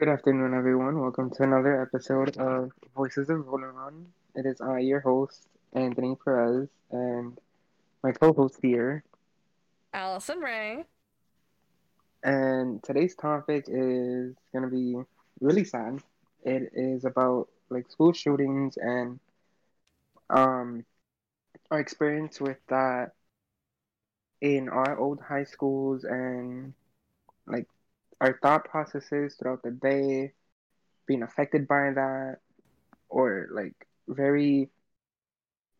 Good afternoon, everyone. Welcome to another episode of Voices of Rolling On. It is I, your host, Anthony Perez, and my co-host here. Allison Ray. And today's topic is going to be really sad. It is about like school shootings and um our experience with that in our old high schools and like our thought processes throughout the day, being affected by that, or like very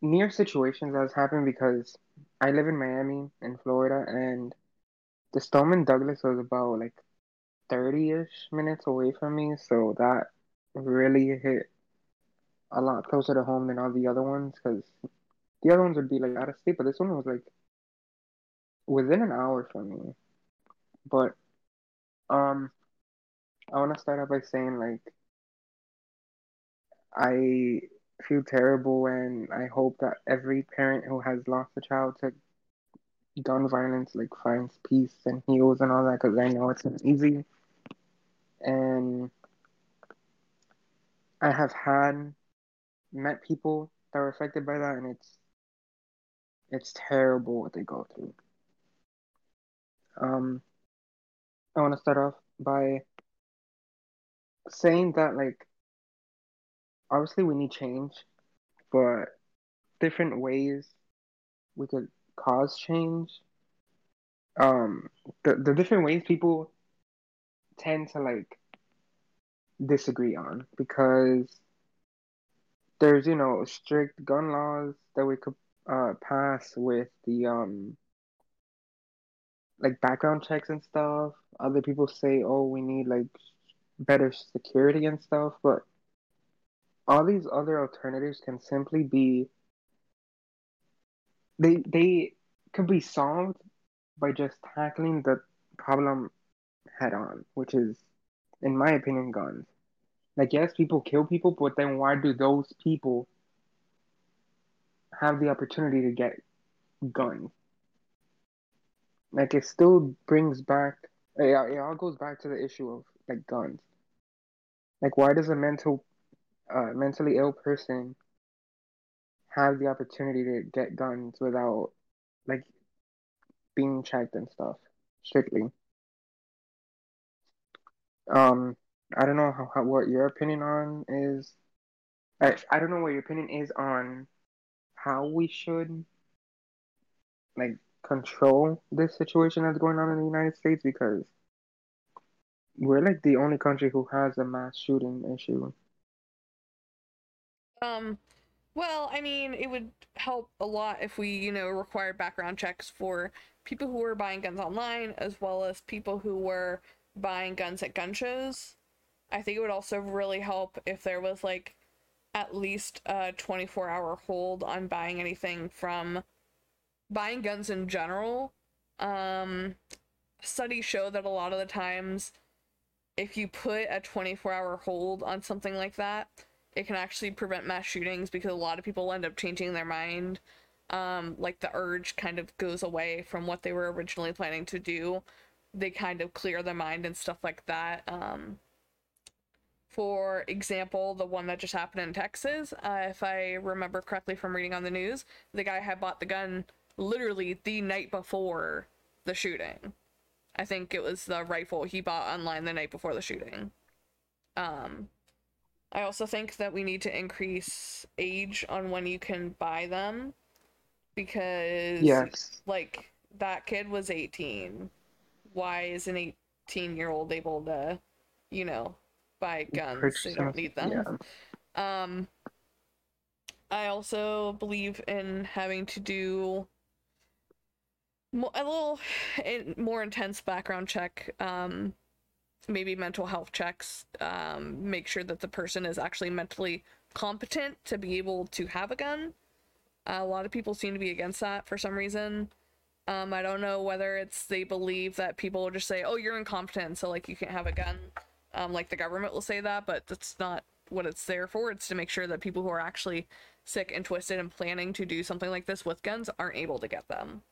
near situations that's happened because I live in Miami in Florida and the Stoneman Douglas was about like 30-ish minutes away from me, so that really hit a lot closer to home than all the other ones because the other ones would be like out of state, but this one was like within an hour from me. But um I want to start out by saying like I feel terrible and I hope that every parent who has lost a child to gun violence like finds peace and heals and all that because I know it's not easy. And I have had met people that were affected by that and it's it's terrible what they go through. Um I want to start off by saying that like obviously we need change, but different ways we could cause change. Um, the the different ways people tend to like disagree on because there's you know strict gun laws that we could uh pass with the um like background checks and stuff. Other people say, oh, we need like better security and stuff, but all these other alternatives can simply be they they could be solved by just tackling the problem head on, which is, in my opinion, guns. Like, yes, people kill people, but then why do those people have the opportunity to get guns? Like, it still brings back, it, it all goes back to the issue of like guns. Like, why does a mental, uh, mentally ill person have the opportunity to get guns without like being checked and stuff strictly. Um, I don't know how, how what your opinion on is. I I don't know what your opinion is on how we should like control this situation that's going on in the United States because we're like the only country who has a mass shooting issue. Um, well, I mean, it would help a lot if we, you know, required background checks for people who were buying guns online as well as people who were buying guns at gun shows. I think it would also really help if there was like at least a 24 hour hold on buying anything from buying guns in general. Um, studies show that a lot of the times, if you put a 24 hour hold on something like that, it can actually prevent mass shootings because a lot of people end up changing their mind. Um, like the urge kind of goes away from what they were originally planning to do. They kind of clear their mind and stuff like that. Um, for example, the one that just happened in Texas, uh, if I remember correctly from reading on the news, the guy had bought the gun literally the night before the shooting. I think it was the rifle he bought online the night before the shooting. Um, I also think that we need to increase age on when you can buy them because yes. like that kid was 18. Why is an 18 year old able to, you know, buy guns? They don't need them. Yeah. Um I also believe in having to do a little more intense background check um maybe mental health checks, um, make sure that the person is actually mentally competent to be able to have a gun. Uh, a lot of people seem to be against that for some reason. Um, I don't know whether it's they believe that people will just say, "Oh, you're incompetent, so like you can't have a gun." Um, like the government will say that, but that's not what it's there for. It's to make sure that people who are actually sick and twisted and planning to do something like this with guns aren't able to get them.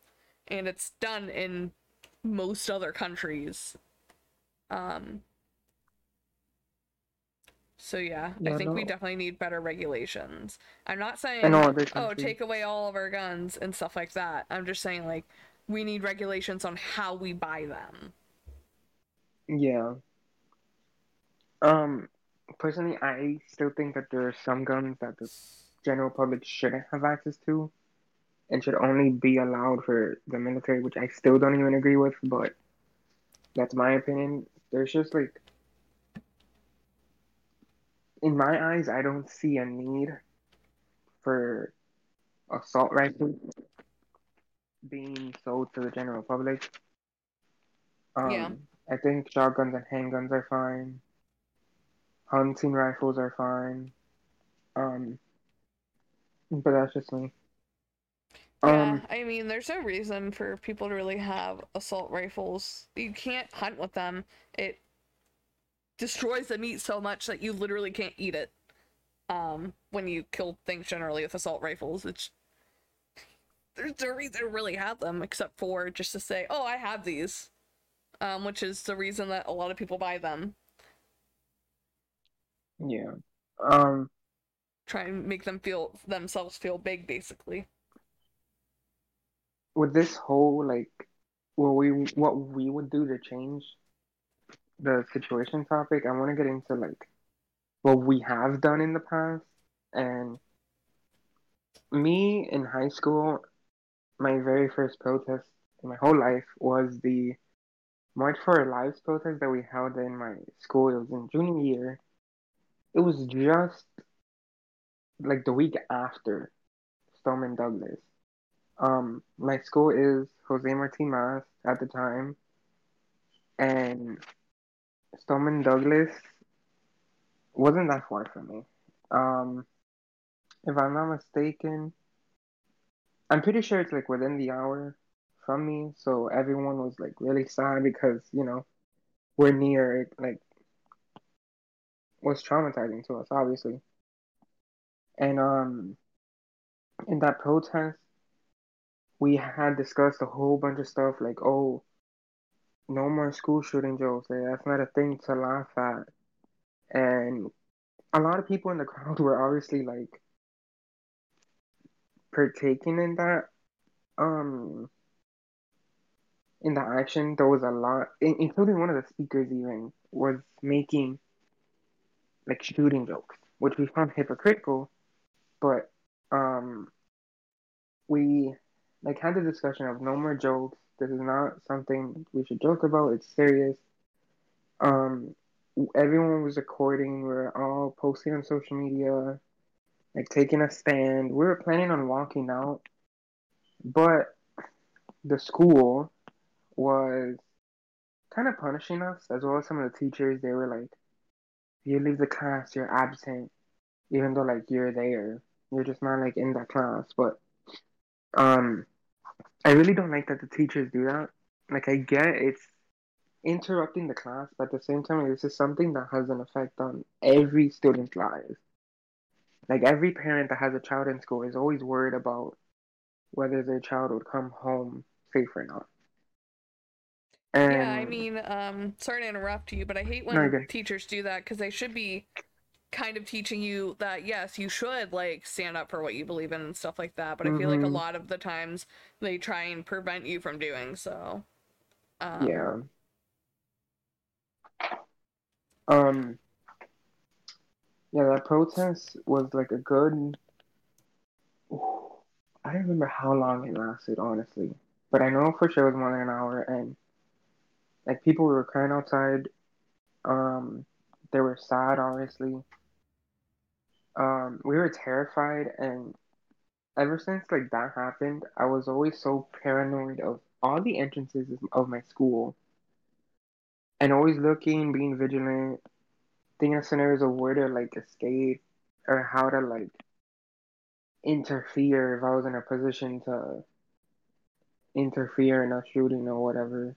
And it's done in most other countries um, So yeah, Yeah, I think we definitely need better regulations. I'm not saying oh take away all of our guns and stuff like that. I'm just saying like we need regulations on how we buy them. Yeah. Um, personally, I still think that there are some guns that the general public shouldn't have access to and should only be allowed for the military, which I still don't even agree with, but that's my opinion. There's just like, in my eyes, I don't see a need for assault rifles being sold to the general public. Um, Yeah. I think shotguns and handguns are fine. Hunting rifles are fine. Um, but that's just me. Yeah, Um, I mean, there's no reason for people to really have assault rifles. You can't hunt with them. It destroys the meat so much that you literally can't eat it. Um, when you kill things generally with assault rifles, it's there's no reason to really have them except for just to say, "Oh, I have these," um, which is the reason that a lot of people buy them. yeah. Um, Try and make them feel themselves feel big, basically. With this whole like what we what we would do to change the situation topic, I want to get into like what we have done in the past. And me in high school, my very first protest in my whole life was the March for Our Lives protest that we held in my school. It was in junior year. It was just like the week after Stoneman Douglas. Um, my school is Jose Marti MAST at the time, and Stoneman Douglas wasn't that far from me. Um, if I'm not mistaken, I'm pretty sure it's like within the hour from me. So everyone was like really sad because, you know, we're near it, like was traumatizing to us, obviously. And um, in that protest, we had discussed a whole bunch of stuff like, oh, no more school shooting jokes. Like, that's not a thing to laugh at. And a lot of people in the crowd were obviously like partaking in that um in the action there was a lot including one of the speakers even was making like shooting jokes which we found hypocritical but um we like had the discussion of no more jokes this is not something we should joke about it's serious um everyone was recording we were all posting on social media like taking a stand we were planning on walking out but the school was kind of punishing us as well as some of the teachers. They were like, "You leave the class, you're absent, even though like you're there. You're just not like in that class." But um, I really don't like that the teachers do that. Like I get it's interrupting the class, but at the same time, this is something that has an effect on every student's lives. Like every parent that has a child in school is always worried about whether their child would come home safe or not. Yeah, I mean, um, sorry to interrupt you, but I hate when good. teachers do that because they should be kind of teaching you that yes, you should like stand up for what you believe in and stuff like that. But I feel like a Mhm. lot of the times they try and prevent you from doing so. Um, Yeah. Um, yeah, that protest was like a good. I don't remember how long it lasted, honestly, but I know for sure it was more than an hour, and like people were crying outside. Um, they were sad, obviously. Um, we were terrified, and ever since like that happened, I was always so paranoid of all the entrances of my school, and always looking, being vigilant, thinking of scenarios of where to like escape or how to like interfere if I was in a position to interfere in a shooting or whatever.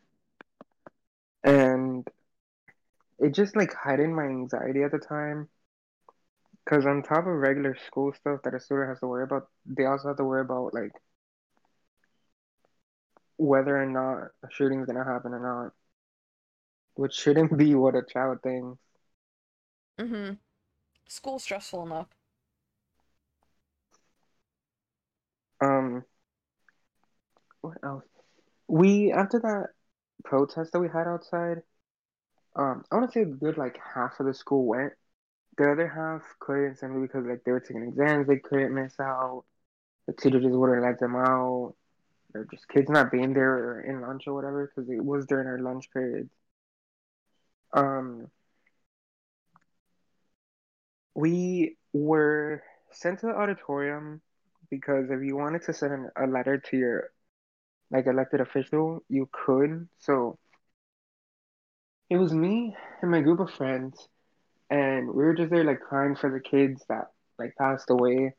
And it just like heightened my anxiety at the time. Because on top of regular school stuff that a student has to worry about, they also have to worry about like whether or not a shooting is gonna happen or not, which shouldn't be what a child thinks. hmm school stressful enough. Um, what else? We after that protest that we had outside, um, I want to say a good like half of the school went. The other half couldn't simply because like they were taking exams, they couldn't miss out. The teacher just wouldn't let them out. Or just kids not being there or in lunch or whatever because it was during our lunch periods. Um, we were sent to the auditorium because if you wanted to send a letter to your like elected official, you could. So it was me and my group of friends, and we were just there like crying for the kids that like passed away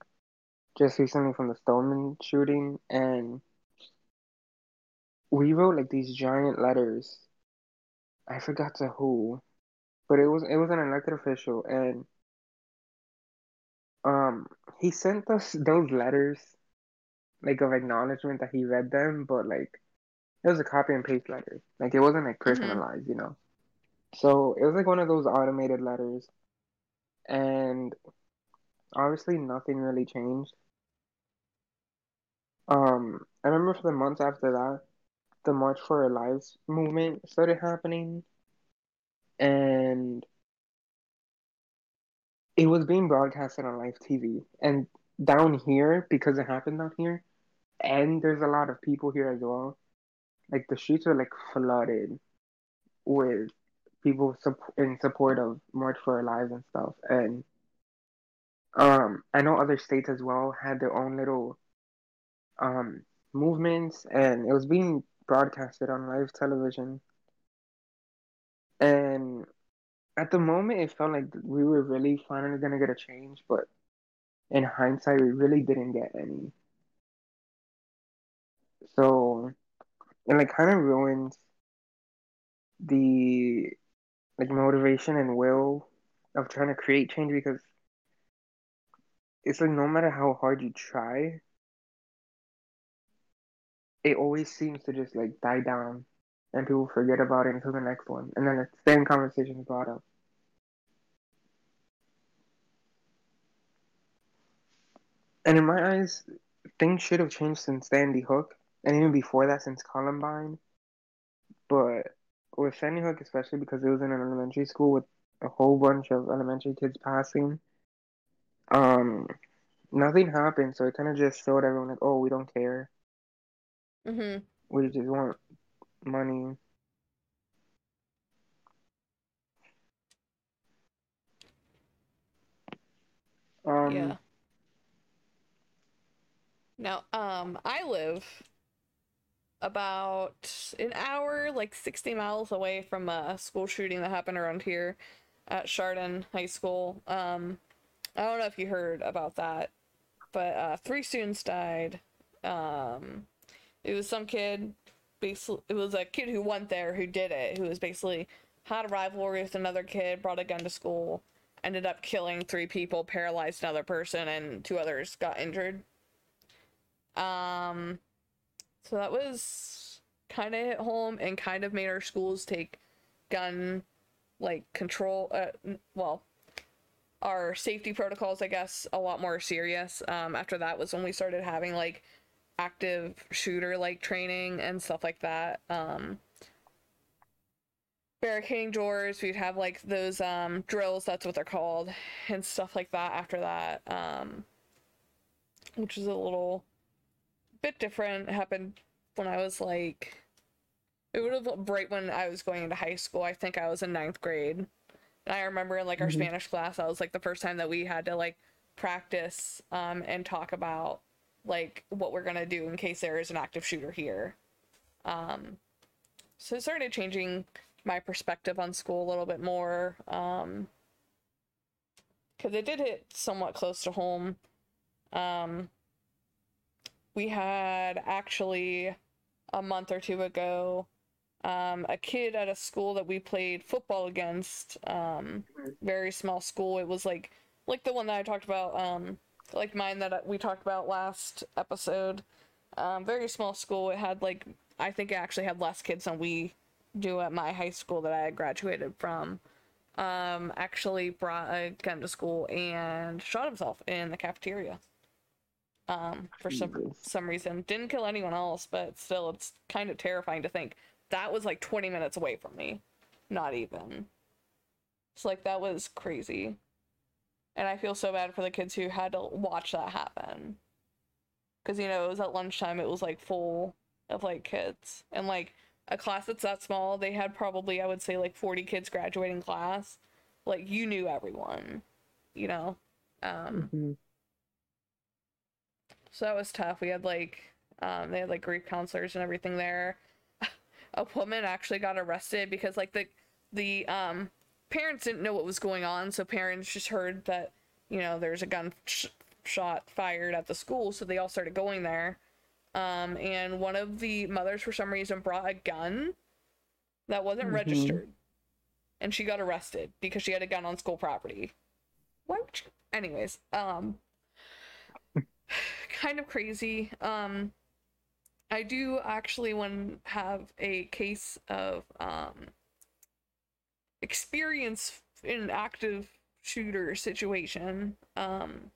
just recently from the Stoneman shooting, and we wrote like these giant letters. I forgot to who, but it was it was an elected official, and um he sent us those letters like of acknowledgement that he read them, but like it was a copy and paste letter. Like it wasn't like personalized, mm-hmm. you know. So it was like one of those automated letters, and obviously nothing really changed. Um, I remember for the months after that, the March for Our Lives movement started happening, and it was being broadcasted on live TV. And down here, because it happened down here, and there's a lot of people here as well. Like the streets are like flooded with people in support of March for Our Lives and stuff. And um, I know other states as well had their own little um movements, and it was being broadcasted on live television. And at the moment, it felt like we were really finally gonna get a change, but in hindsight, we really didn't get any. So it like kind of ruins the like motivation and will of trying to create change because it's like no matter how hard you try, it always seems to just like die down and people forget about it until the next one and then the same conversation is brought up. And in my eyes, things should have changed since Sandy Hook and even before that since Columbine. But with Sandy Hook, especially because it was in an elementary school with a whole bunch of elementary kids passing, um, nothing happened. So it kind of just showed everyone like, oh, we don't care. Mm-hmm. We just want money. Um, yeah. Now, um, I live about an hour, like 60 miles away from a school shooting that happened around here at Chardon High School. Um, I don't know if you heard about that, but uh, three students died. Um, it was some kid, basically, it was a kid who went there who did it, who was basically had a rivalry with another kid, brought a gun to school, ended up killing three people, paralyzed another person, and two others got injured. Um, so that was kind of hit home and kind of made our schools take gun like control uh, well our safety protocols i guess a lot more serious. Um, after that was when we started having like active shooter like training and stuff like that. Um, barricading doors we'd have like those um, drills that's what they're called and stuff like that after that um, which is a little bit different. It happened when I was like, it would have right when I was going into high school. I think I was in ninth grade. And I remember in like our mm-hmm. Spanish class, that was like the first time that we had to like practice um, and talk about like what we're gonna do in case there is an active shooter here. Um, so it started changing my perspective on school a little bit more. Um, because it did hit somewhat close to home. Um, we had actually a month or two ago um, a kid at a school that we played football against um, very small school. It was like like the one that i talked about um, like mine that we talked about last episode. Um, very small school. It had like i think it actually had less kids than we do at my high school that i graduated from. Um, actually brought a gun to school and shot himself in the cafeteria. Um, for some some reason, didn't kill anyone else, but still, it's kind of terrifying to think that was like 20 minutes away from me, not even. It's like that was crazy, and I feel so bad for the kids who had to watch that happen. Because you know it was at lunchtime, it was like full of like kids, and like a class that's that small, they had probably I would say like 40 kids graduating class. Like you knew everyone, you know. Um Mhm. So that was tough. We had like um they had like grief counselors and everything there. a woman actually got arrested because like the the um parents didn't know what was going on, so parents just heard that you know there's a gun sh- shot fired at the school, so they all started going there. Um, and one of the mothers, for some reason, brought a gun that wasn't Mhm. registered, and she got arrested because she had a gun on school property. Why would you? Anyways, um, kind of crazy. Um, I do actually want to have a case of um experience in an active shooter situation. Um,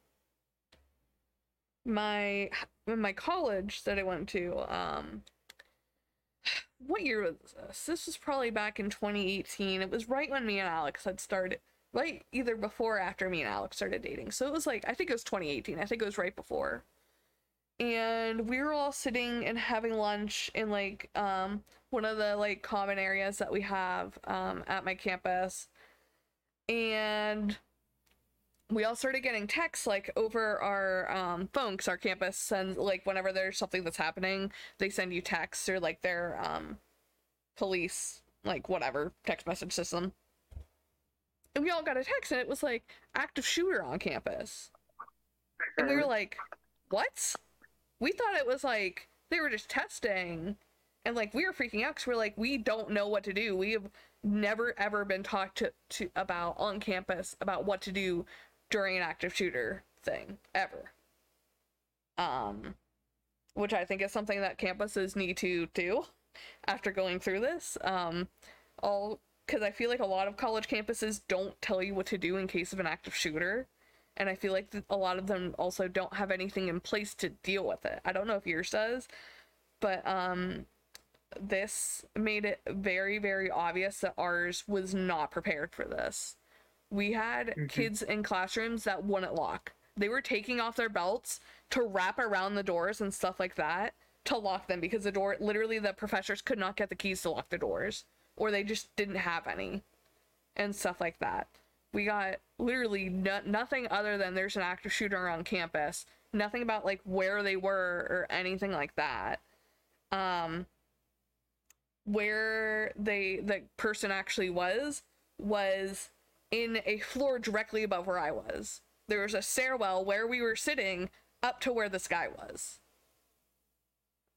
my in my college that I went to, um, what year was this? This was probably back in 2018. It was right when me and Alex had started, right either before or after me and Alex started dating. So it was like I think it was 2018. I think it was right before. And we were all sitting and having lunch in like um one of the like common areas that we have um at my campus. And we all started getting texts like over our um, phone because our campus sends like whenever there's something that's happening they send you texts or like their um, police like whatever text message system and we all got a text and it was like active shooter on campus and we were like what we thought it was like they were just testing and like we were freaking out because we're like we don't know what to do we have never ever been talked to, to about on campus about what to do during an active shooter thing ever. Um, which I think is something that campuses need to do after going through this. Um, all because I feel like a lot of college campuses don't tell you what to do in case of an active shooter, and I feel like a lot of them also don't have anything in place to deal with it. I don't know if yours does, but um, this made it very very obvious that ours was not prepared for this we had Mhm. kids in classrooms that wouldn't lock. They were taking off their belts to wrap around the doors and stuff like that to lock them because the door literally the professors could not get the keys to lock the doors or they just didn't have any and stuff like that. We got literally no- nothing other than there's an active shooter on campus. Nothing about like where they were or anything like that. Um where they the person actually was was in a floor directly above where I was. There was a stairwell where we were sitting up to where this guy was.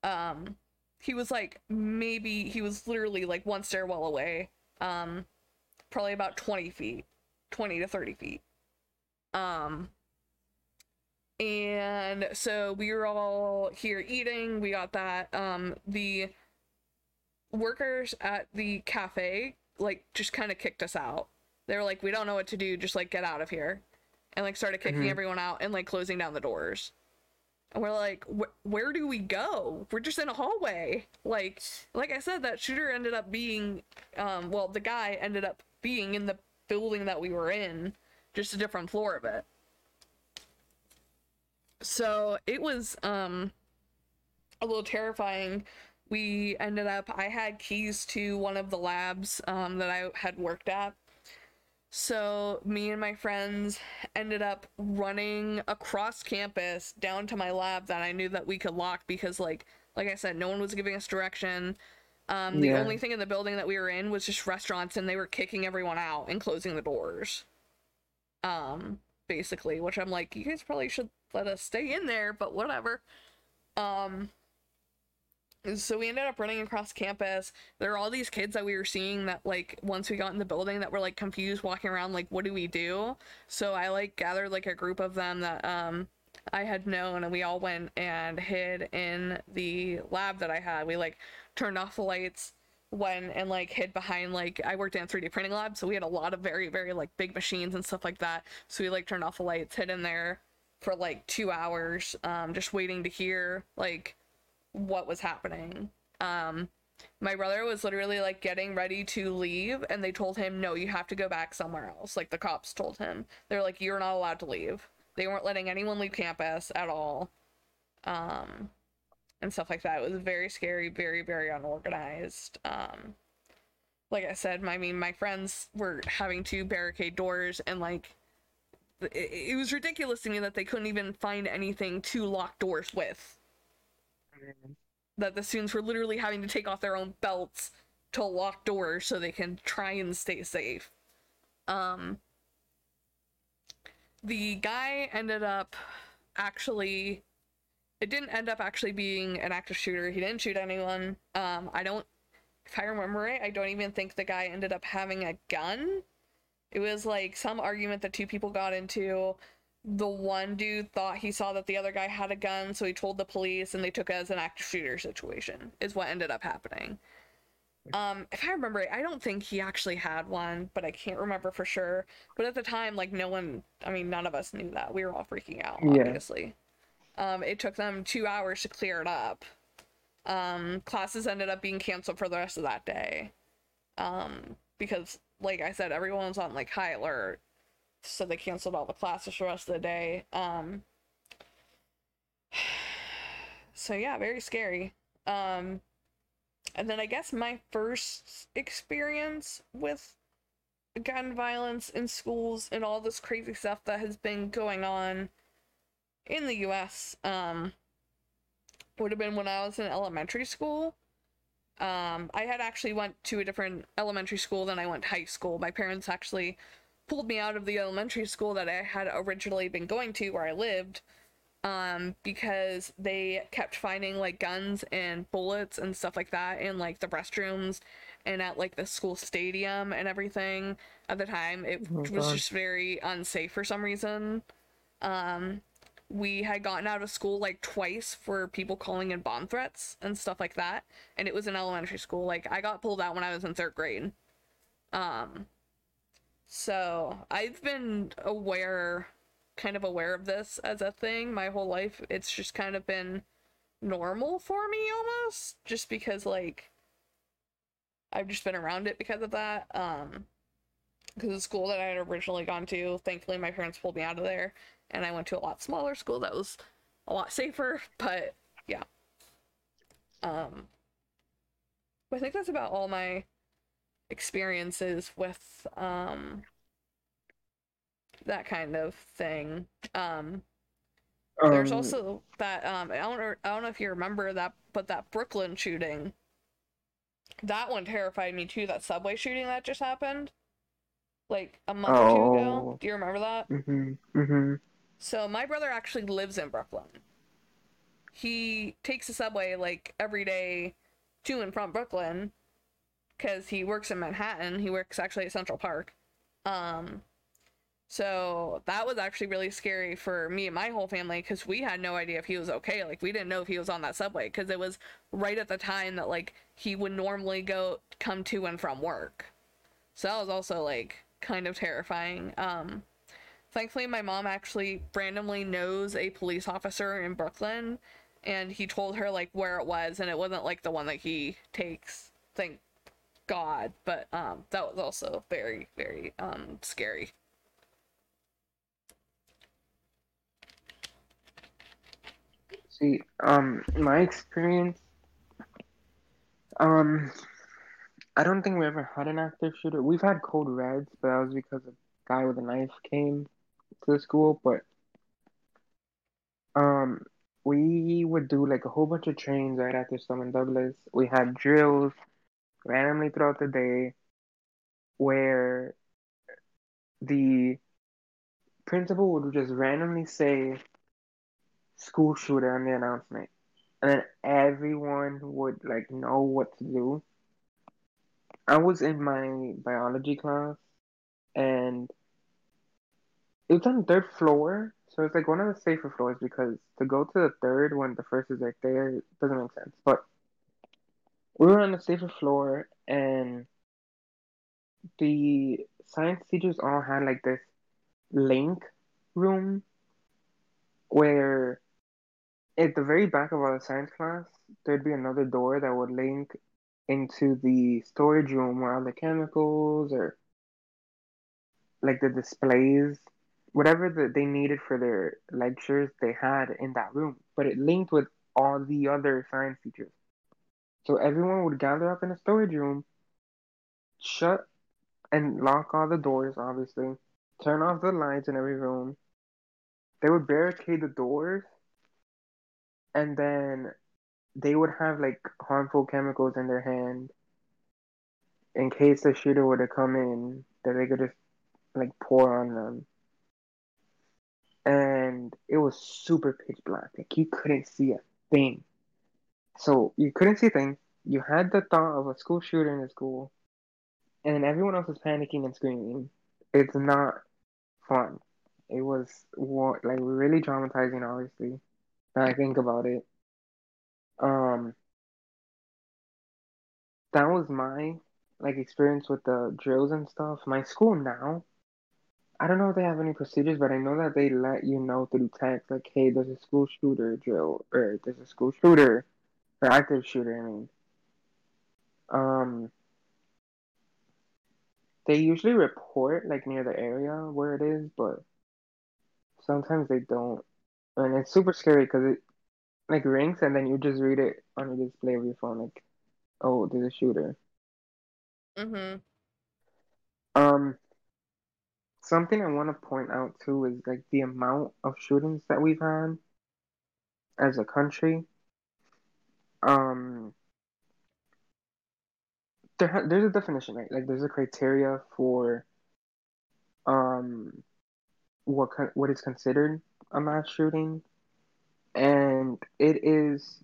Um he was like maybe he was literally like one stairwell away. Um probably about 20 feet. 20 to 30 feet. Um and so we were all here eating. We got that. Um the workers at the cafe like just kind of kicked us out they were like we don't know what to do just like get out of here and like started kicking Mhm. everyone out and like closing down the doors and we're like "Wh- where do we go? We're just in a hallway. Like like i said that shooter ended up being um well the guy ended up being in the building that we were in just a different floor of it. So it was um a little terrifying. We ended up i had keys to one of the labs um, that i had worked at so me and my friends ended up running across campus down to my lab that i knew that we could lock because like like i said no one was giving us direction. Um, the Yeah. only thing in the building that we were in was just restaurants and they were kicking everyone out and closing the doors. Um basically which i'm like you guys probably should let us stay in there but whatever. Um so we ended up running across campus. There were all these kids that we were seeing that like once we got in the building that were like confused walking around like what do we do? So i like gathered like a group of them that um i had known and we all went and hid in the lab that i had. We like turned off the lights went and like hid behind like I worked in a 3D printing lab, so we had a lot of very very like big machines and stuff like that. So we like turned off the lights, hid in there for like two hours, um, just waiting to hear like what was happening. Um, my brother was literally like getting ready to leave, and they told him, "No, you have to go back somewhere else." Like the cops told him, they're like, "You're not allowed to leave." They weren't letting anyone leave campus at all, um, and stuff like that. It was very scary, very very unorganized. Um, like I said, I mean, my friends were having to barricade doors and like it, it was ridiculous to me that they couldn't even find anything to lock doors with. That the students were literally having to take off their own belts to lock doors so they can try and stay safe. Um, the guy ended up actually it didn't end up actually being an active shooter. He didn't shoot anyone. Um, I don't, if I remember right, I don't even think the guy ended up having a gun. It was like some argument that two people got into. The one dude thought he saw that the other guy had a gun, so he told the police, and they took it as an active shooter situation. Is what ended up happening. Um, if I remember I don't think he actually had one, but I can't remember for sure. But at the time, like no one, I mean, none of us knew that. We were all freaking out, obviously. Yeah. Um, it took them two hours to clear it up. Um, classes ended up being canceled for the rest of that day. Um, because like I said, everyone was on like high alert, so they canceled all the classes for the rest of the day. Um, so yeah, very scary. Um, and then I guess my first experience with gun violence in schools and all this crazy stuff that has been going on in the U.S. Um, would have been when I was in elementary school. Um, I had actually went to a different elementary school than I went to high school. My parents actually pulled me out of the elementary school that I had originally been going to where I lived um, because they kept finding like guns and bullets and stuff like that in like the restrooms and at like the school stadium and everything at the time. It oh, was God. just very unsafe for some reason. Um, we had gotten out of school like twice for people calling in bomb threats and stuff like that and it was in elementary school like i got pulled out when i was in third grade um so i've been aware kind of aware of this as a thing my whole life it's just kind of been normal for me almost just because like i've just been around it because of that um because the school that i had originally gone to thankfully my parents pulled me out of there and I went to a lot smaller school that was a lot safer, but yeah. Um I think that's about all my experiences with um that kind of thing. Um, um there's also that um I don't know, I don't know if you remember that but that Brooklyn shooting that one terrified me too that subway shooting that just happened like a month oh. or two ago. Oh. Do you remember that? Mhm. Mhm. So my brother actually lives in Brooklyn. He takes the subway like every day to and from Brooklyn because he works in Manhattan. He works actually at Central Park. Um, so that was actually really scary for me and my whole family because we had no idea if he was okay. Like we didn't know if he was on that subway because it was right at the time that like he would normally go come to and from work. So that was also like kind of terrifying. Um, Thankfully, my mom actually randomly knows a police officer in Brooklyn, and he told her like where it was, and it wasn't like the one that he takes. Thank God. But um, that was also very, very um scary. See, um, my experience, um, I don't think we ever had an active shooter. We've had code reds, but that was because a guy with a knife came to the school, but um, we would do like a whole bunch of trains right after Stoneman Douglas. We had drills randomly throughout the day where the principal would just randomly say school shooter on the announcement. And then everyone would like know what to do. I was in my biology class and it was on the third floor, so it's like one of the safer floors because to go to the third when the first is right there doesn't make sense. But we were on the safer floor, and the science teachers all had like this link room where at the very back of our science class there'd be another door that would link into the storage room where all the chemicals or like the displays whatever that they needed for their lectures they had in that room. But it linked with all the other science teachers so everyone would gather up in a storage room shut and lock all the doors obviously turn off the lights in every room they would barricade the doors and then they would have like harmful chemicals in their hand in case the shooter were to come in that they could just like pour on them and it was super pitch black. Like you couldn't see a thing. So you couldn't see a thing. You had the thought of a school shooter in the school, and then everyone else was panicking and screaming. It's not fun. It was like really traumatizing, obviously. When I think about it. Um, that was my like experience with the drills and stuff. My school now I don't know if they have any procedures, but I know that they let you know through text, like, hey, there's a school shooter drill, or there's a school shooter, or active shooter, I mean. Um, they usually report, like, near the area where it is, but sometimes they don't. And it's super scary because it, like, rings, and then you just read it on the display of your phone, like, oh, there's a shooter. Mm-hmm. Um, Something I want to point out too is like the amount of shootings that we've had as a country. Um, there there's a definition, right? Like there's a criteria for um what what is considered a mass shooting, and it is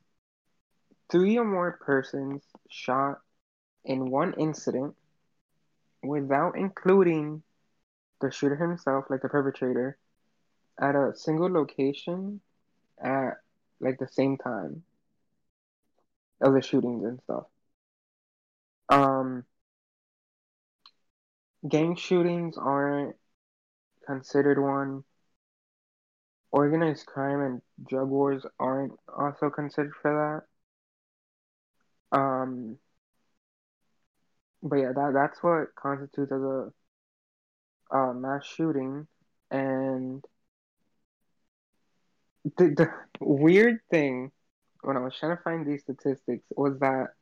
three or more persons shot in one incident without including the shooter himself, like the perpetrator, at a single location at like the same time of the shootings and stuff. Um, gang shootings aren't considered one. Organized crime and drug wars aren't also considered for that. Um, but yeah, that that's what constitutes as a uh, mass shooting, and the, the weird thing when I was trying to find these statistics was that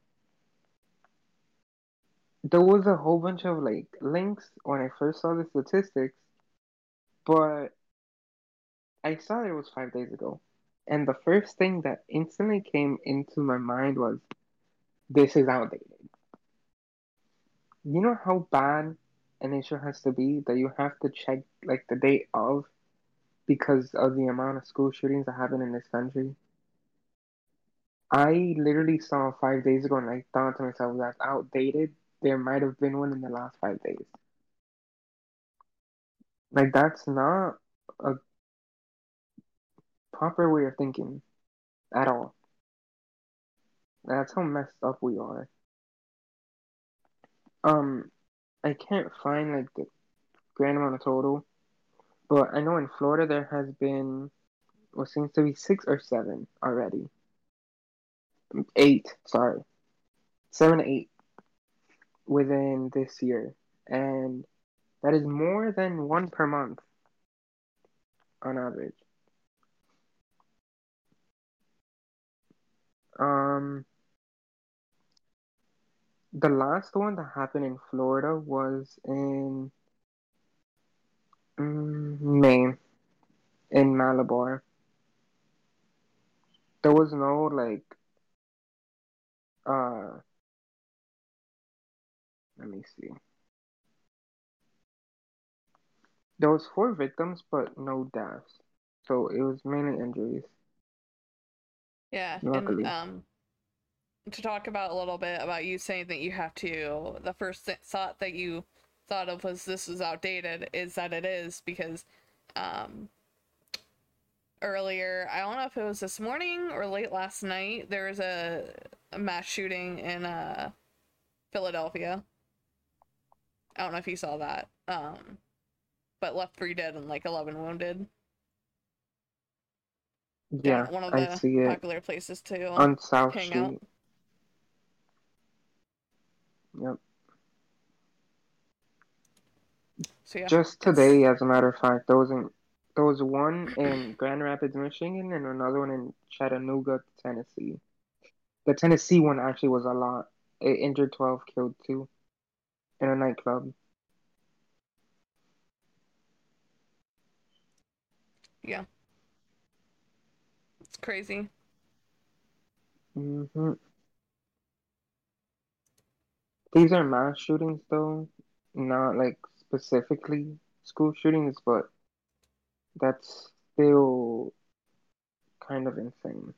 there was a whole bunch of like links when I first saw the statistics, but I saw it was five days ago. And the first thing that instantly came into my mind was this is outdated. You know how bad an issue has to be that you have to check like the date of because of the amount of school shootings that happen in this country. I literally saw five days ago and I thought to myself that's outdated. There might have been one in the last five days. Like that's not a proper way of thinking at all. That's how messed up we are. Um, I can't find like the grand amount of total, but I know in Florida there has been what seems to be six or seven already. Eight, sorry, seven, eight within this year, and that is more than one per month on average. Um, the last one that happened in Florida was in mm, May in Malabar. There was no like uh let me see. There was four victims but no deaths. So it was mainly injuries. Yeah, Luckily. and um, to talk about a little bit about you saying that you have to, the first thought that you thought of was this is outdated is that it is because um, earlier, I don't know if it was this morning or late last night, there was a, a mass shooting in uh, Philadelphia. I don't know if you saw that. Um, but left three dead and like eleven wounded. Yeah, one of I the see it popular places to on South hang Street. out. Yep. So yeah, Just it's- today, as a matter of fact, there was in there was one in Grand Rapids, Michigan, and another one in Chattanooga, Tennessee. The Tennessee one actually was a lot. It injured twelve, killed two, in a nightclub. yeah, it's crazy. hmm These are mass shootings, though, not like specifically school shootings, but that's still kind of insane.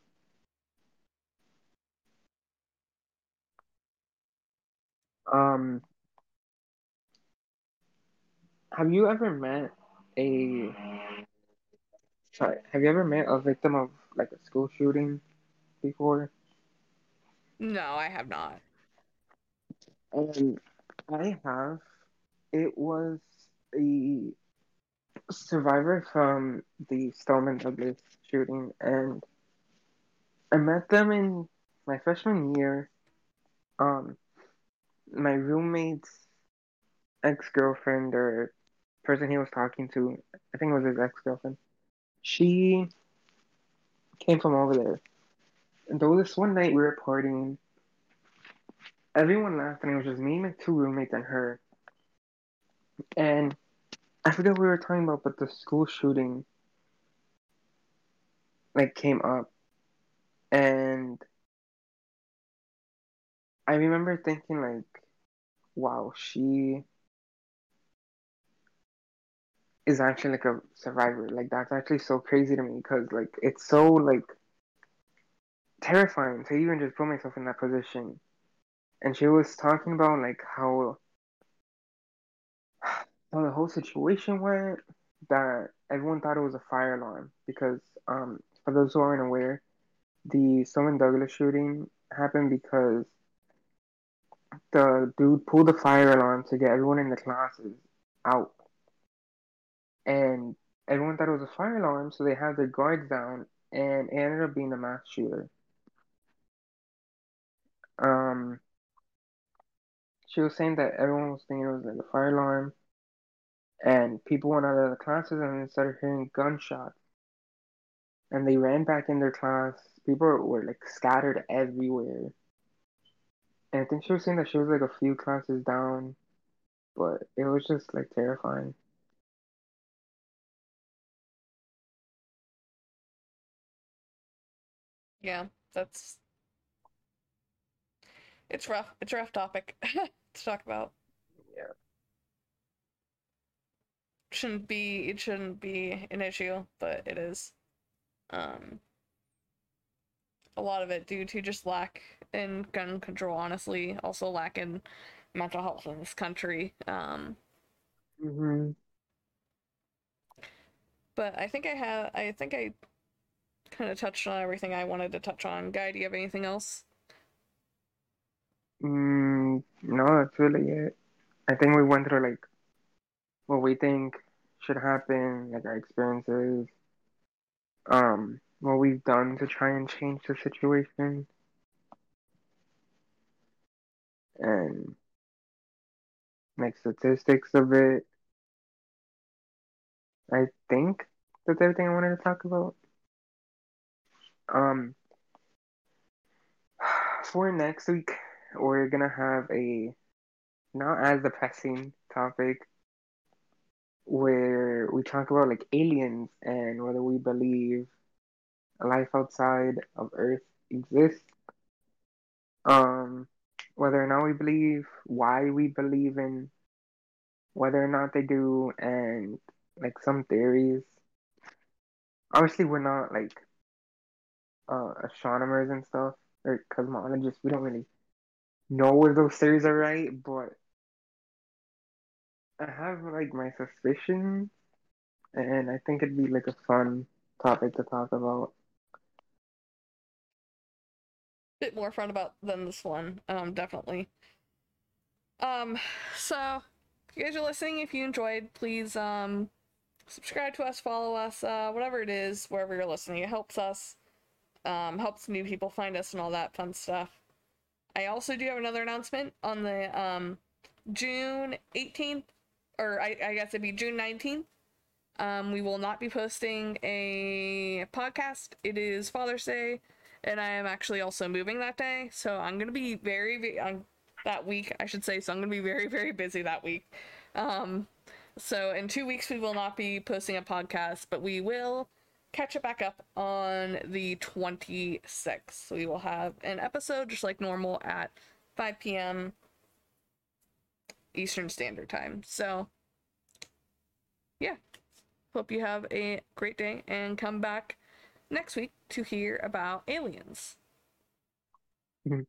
Um, have you ever met a, sorry, have you ever met a victim of like a school shooting before? No, I have not. Um, I have. It was a survivor from the Stoneman Douglas shooting, and I met them in my freshman year. Um, my roommate's ex-girlfriend or person he was talking to, I think it was his ex-girlfriend. She came from over there. And though this one night we were partying, everyone left, and it was just me, my two roommates, and her. And I forget what we were talking about, but the school shooting like came up, and I remember thinking like, wow, she is actually like a survivor. Like that's actually so crazy to me because like it's so like terrifying to even just put myself in that position. And she was talking about like how how the whole situation went, that everyone thought it was a fire alarm because um for those who aren't aware, the Stoneman Douglas shooting happened because the dude pulled the fire alarm to get everyone in the classes out. And everyone thought it was a fire alarm, so they had their guards down, and it ended up being a mass shooter. Um, she was saying that everyone was thinking it was like a fire alarm, and people went out of the classes and then started hearing gunshots. And they ran back in their class. People were like scattered everywhere. And I think she was saying that she was like a few classes down, but it was just like terrifying. Yeah, that's it's rough. It's a rough topic to talk about. Yeah. Shouldn't be it shouldn't be an issue, but it is. Um a lot of it due to just lack in gun control, honestly. Also lack in mental health in this country. Um hmm but I think I have I think I kind of touched on everything I wanted to touch on. Guy, do you have anything else? Mm, no, that's really it. I think we went through like what we think should happen, like our experiences, um, what we've done to try and change the situation, and like statistics of it. I think that's everything I wanted to talk about. Um, for next week, we're gonna have a not as depressing topic where we talk about like aliens and whether we believe life outside of Earth exists. Um, whether or not we believe, why we believe in whether or not they do, and like some theories. Obviously, we're not like uh, astronomers and stuff or cosmologists. We don't really know if those theories are right, but I have like my suspicions, and I think it'd be like a fun topic to talk about. bit more fun about than this one, um, definitely. Um, so if you guys are listening, if you enjoyed, please um subscribe to us, follow us, uh, whatever it is, wherever you're listening. It helps us, um, helps new people find us and all that fun stuff. I also do have another announcement on the um June 18th, or I, I guess it'd be June 19th. Um, we will not be posting a podcast. It is Father's Day, and I am actually also moving that day, so I'm gonna be very, very um, that week, I should say. So I'm gonna be very, very busy that week. Um, so in two weeks we will not be posting a podcast, but we will catch it back up on the 26th. So we will have an episode just like normal at 5 p.m. Eastern Standard Time. So yeah. Hope you have a great day and come back next week to hear about aliens. Mhm.